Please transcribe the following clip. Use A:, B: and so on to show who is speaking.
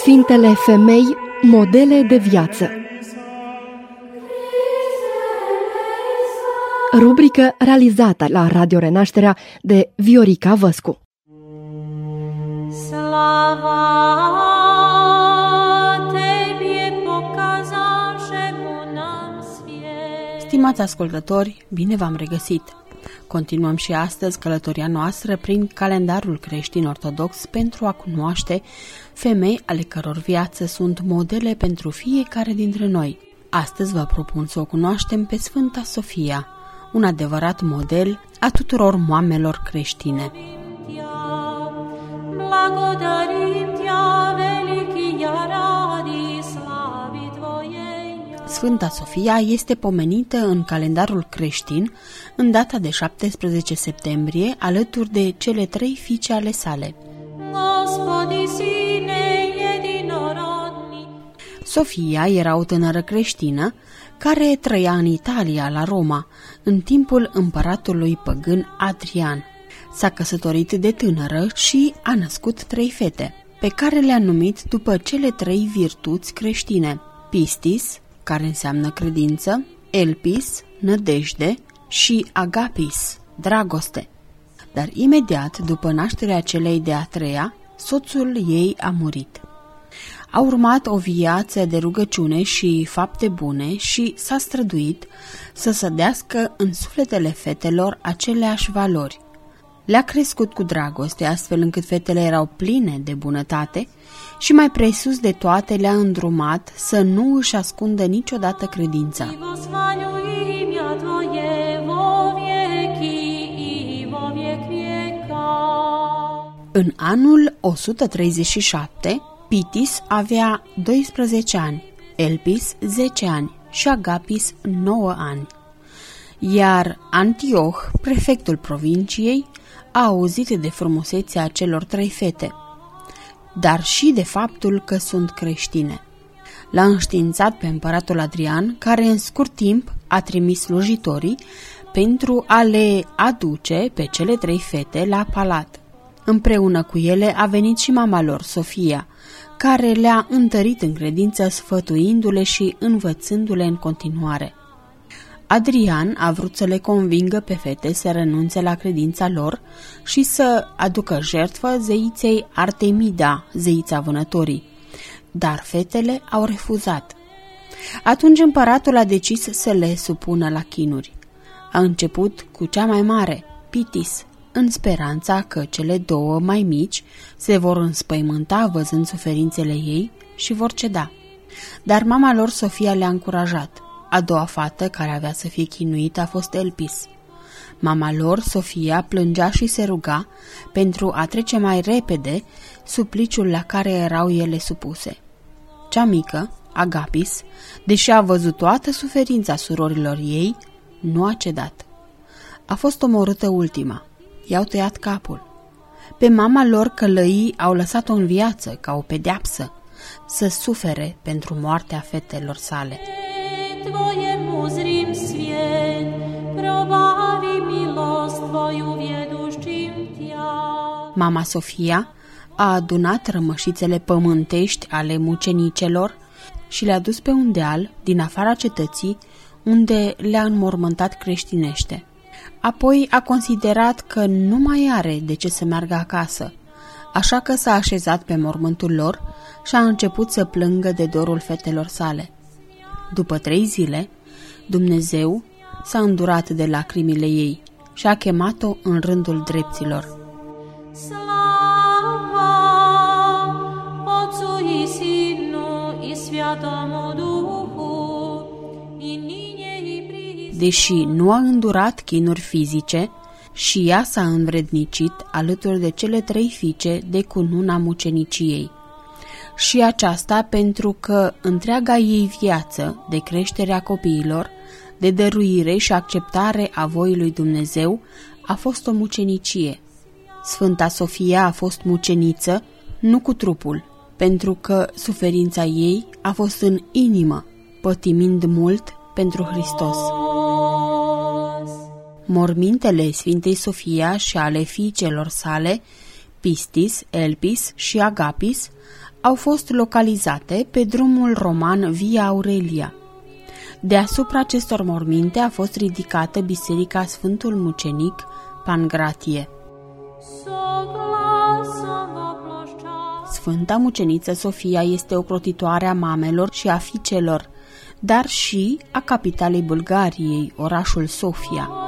A: Sfintele femei, modele de viață. Rubrică realizată la Radio Renașterea de Viorica Văscu. Slava
B: Stimați ascultători, bine v-am regăsit! Continuăm și astăzi călătoria noastră prin calendarul creștin-ortodox pentru a cunoaște femei ale căror viață sunt modele pentru fiecare dintre noi. Astăzi vă propun să o cunoaștem pe Sfânta Sofia, un adevărat model a tuturor moamelor creștine. Lagoda Sfânta Sofia este pomenită în calendarul creștin în data de 17 septembrie alături de cele trei fiice ale sale. Sofia era o tânără creștină care trăia în Italia, la Roma, în timpul împăratului păgân Adrian. S-a căsătorit de tânără și a născut trei fete, pe care le-a numit după cele trei virtuți creștine, Pistis, care înseamnă credință, elpis, nădejde și agapis, dragoste. Dar imediat după nașterea celei de-a treia, soțul ei a murit. A urmat o viață de rugăciune și fapte bune și s-a străduit să sădească în sufletele fetelor aceleași valori. Le-a crescut cu dragoste, astfel încât fetele erau pline de bunătate și mai presus de toate le-a îndrumat să nu își ascundă niciodată credința. În anul 137, Pitis avea 12 ani, Elpis 10 ani și Agapis 9 ani. Iar Antioch, prefectul provinciei, a auzit de frumusețea celor trei fete – dar și de faptul că sunt creștine. L-a înștiințat pe împăratul Adrian, care în scurt timp a trimis slujitorii pentru a le aduce pe cele trei fete la palat. Împreună cu ele a venit și mama lor, Sofia, care le-a întărit în credință sfătuindu-le și învățându-le în continuare. Adrian a vrut să le convingă pe fete să renunțe la credința lor și să aducă jertfă zeiței Artemida, zeița vânătorii. Dar fetele au refuzat. Atunci împăratul a decis să le supună la chinuri. A început cu cea mai mare, Pitis, în speranța că cele două mai mici se vor înspăimânta văzând suferințele ei și vor ceda. Dar mama lor, Sofia, le-a încurajat – a doua fată care avea să fie chinuită a fost Elpis. Mama lor, Sofia, plângea și se ruga pentru a trece mai repede supliciul la care erau ele supuse. Cea mică, Agapis, deși a văzut toată suferința surorilor ei, nu a cedat. A fost omorâtă ultima. I-au tăiat capul. Pe mama lor călăii au lăsat-o în viață ca o pedeapsă să sufere pentru moartea fetelor sale. Twoje muzrim sviet, probavi milost Tvoju viedușcim Mama Sofia a adunat rămășițele pământești ale mucenicelor și le-a dus pe un deal din afara cetății, unde le-a înmormântat creștinește. Apoi a considerat că nu mai are de ce să meargă acasă, așa că s-a așezat pe mormântul lor și a început să plângă de dorul fetelor sale. După trei zile, Dumnezeu s-a îndurat de lacrimile ei și a chemat-o în rândul dreptilor. Deși nu a îndurat chinuri fizice, și ea s-a învrednicit alături de cele trei fiice de cununa muceniciei și aceasta pentru că întreaga ei viață de creșterea copiilor, de dăruire și acceptare a voii lui Dumnezeu a fost o mucenicie. Sfânta Sofia a fost muceniță, nu cu trupul, pentru că suferința ei a fost în inimă, pătimind mult pentru Hristos. Mormintele Sfintei Sofia și ale fiicelor sale, Pistis, Elpis și Agapis, au fost localizate pe drumul roman Via Aurelia. Deasupra acestor morminte a fost ridicată Biserica Sfântul Mucenic Pangratie. Sfânta Muceniță Sofia este o crotitoare a mamelor și a fiicelor, dar și a capitalei Bulgariei, orașul Sofia.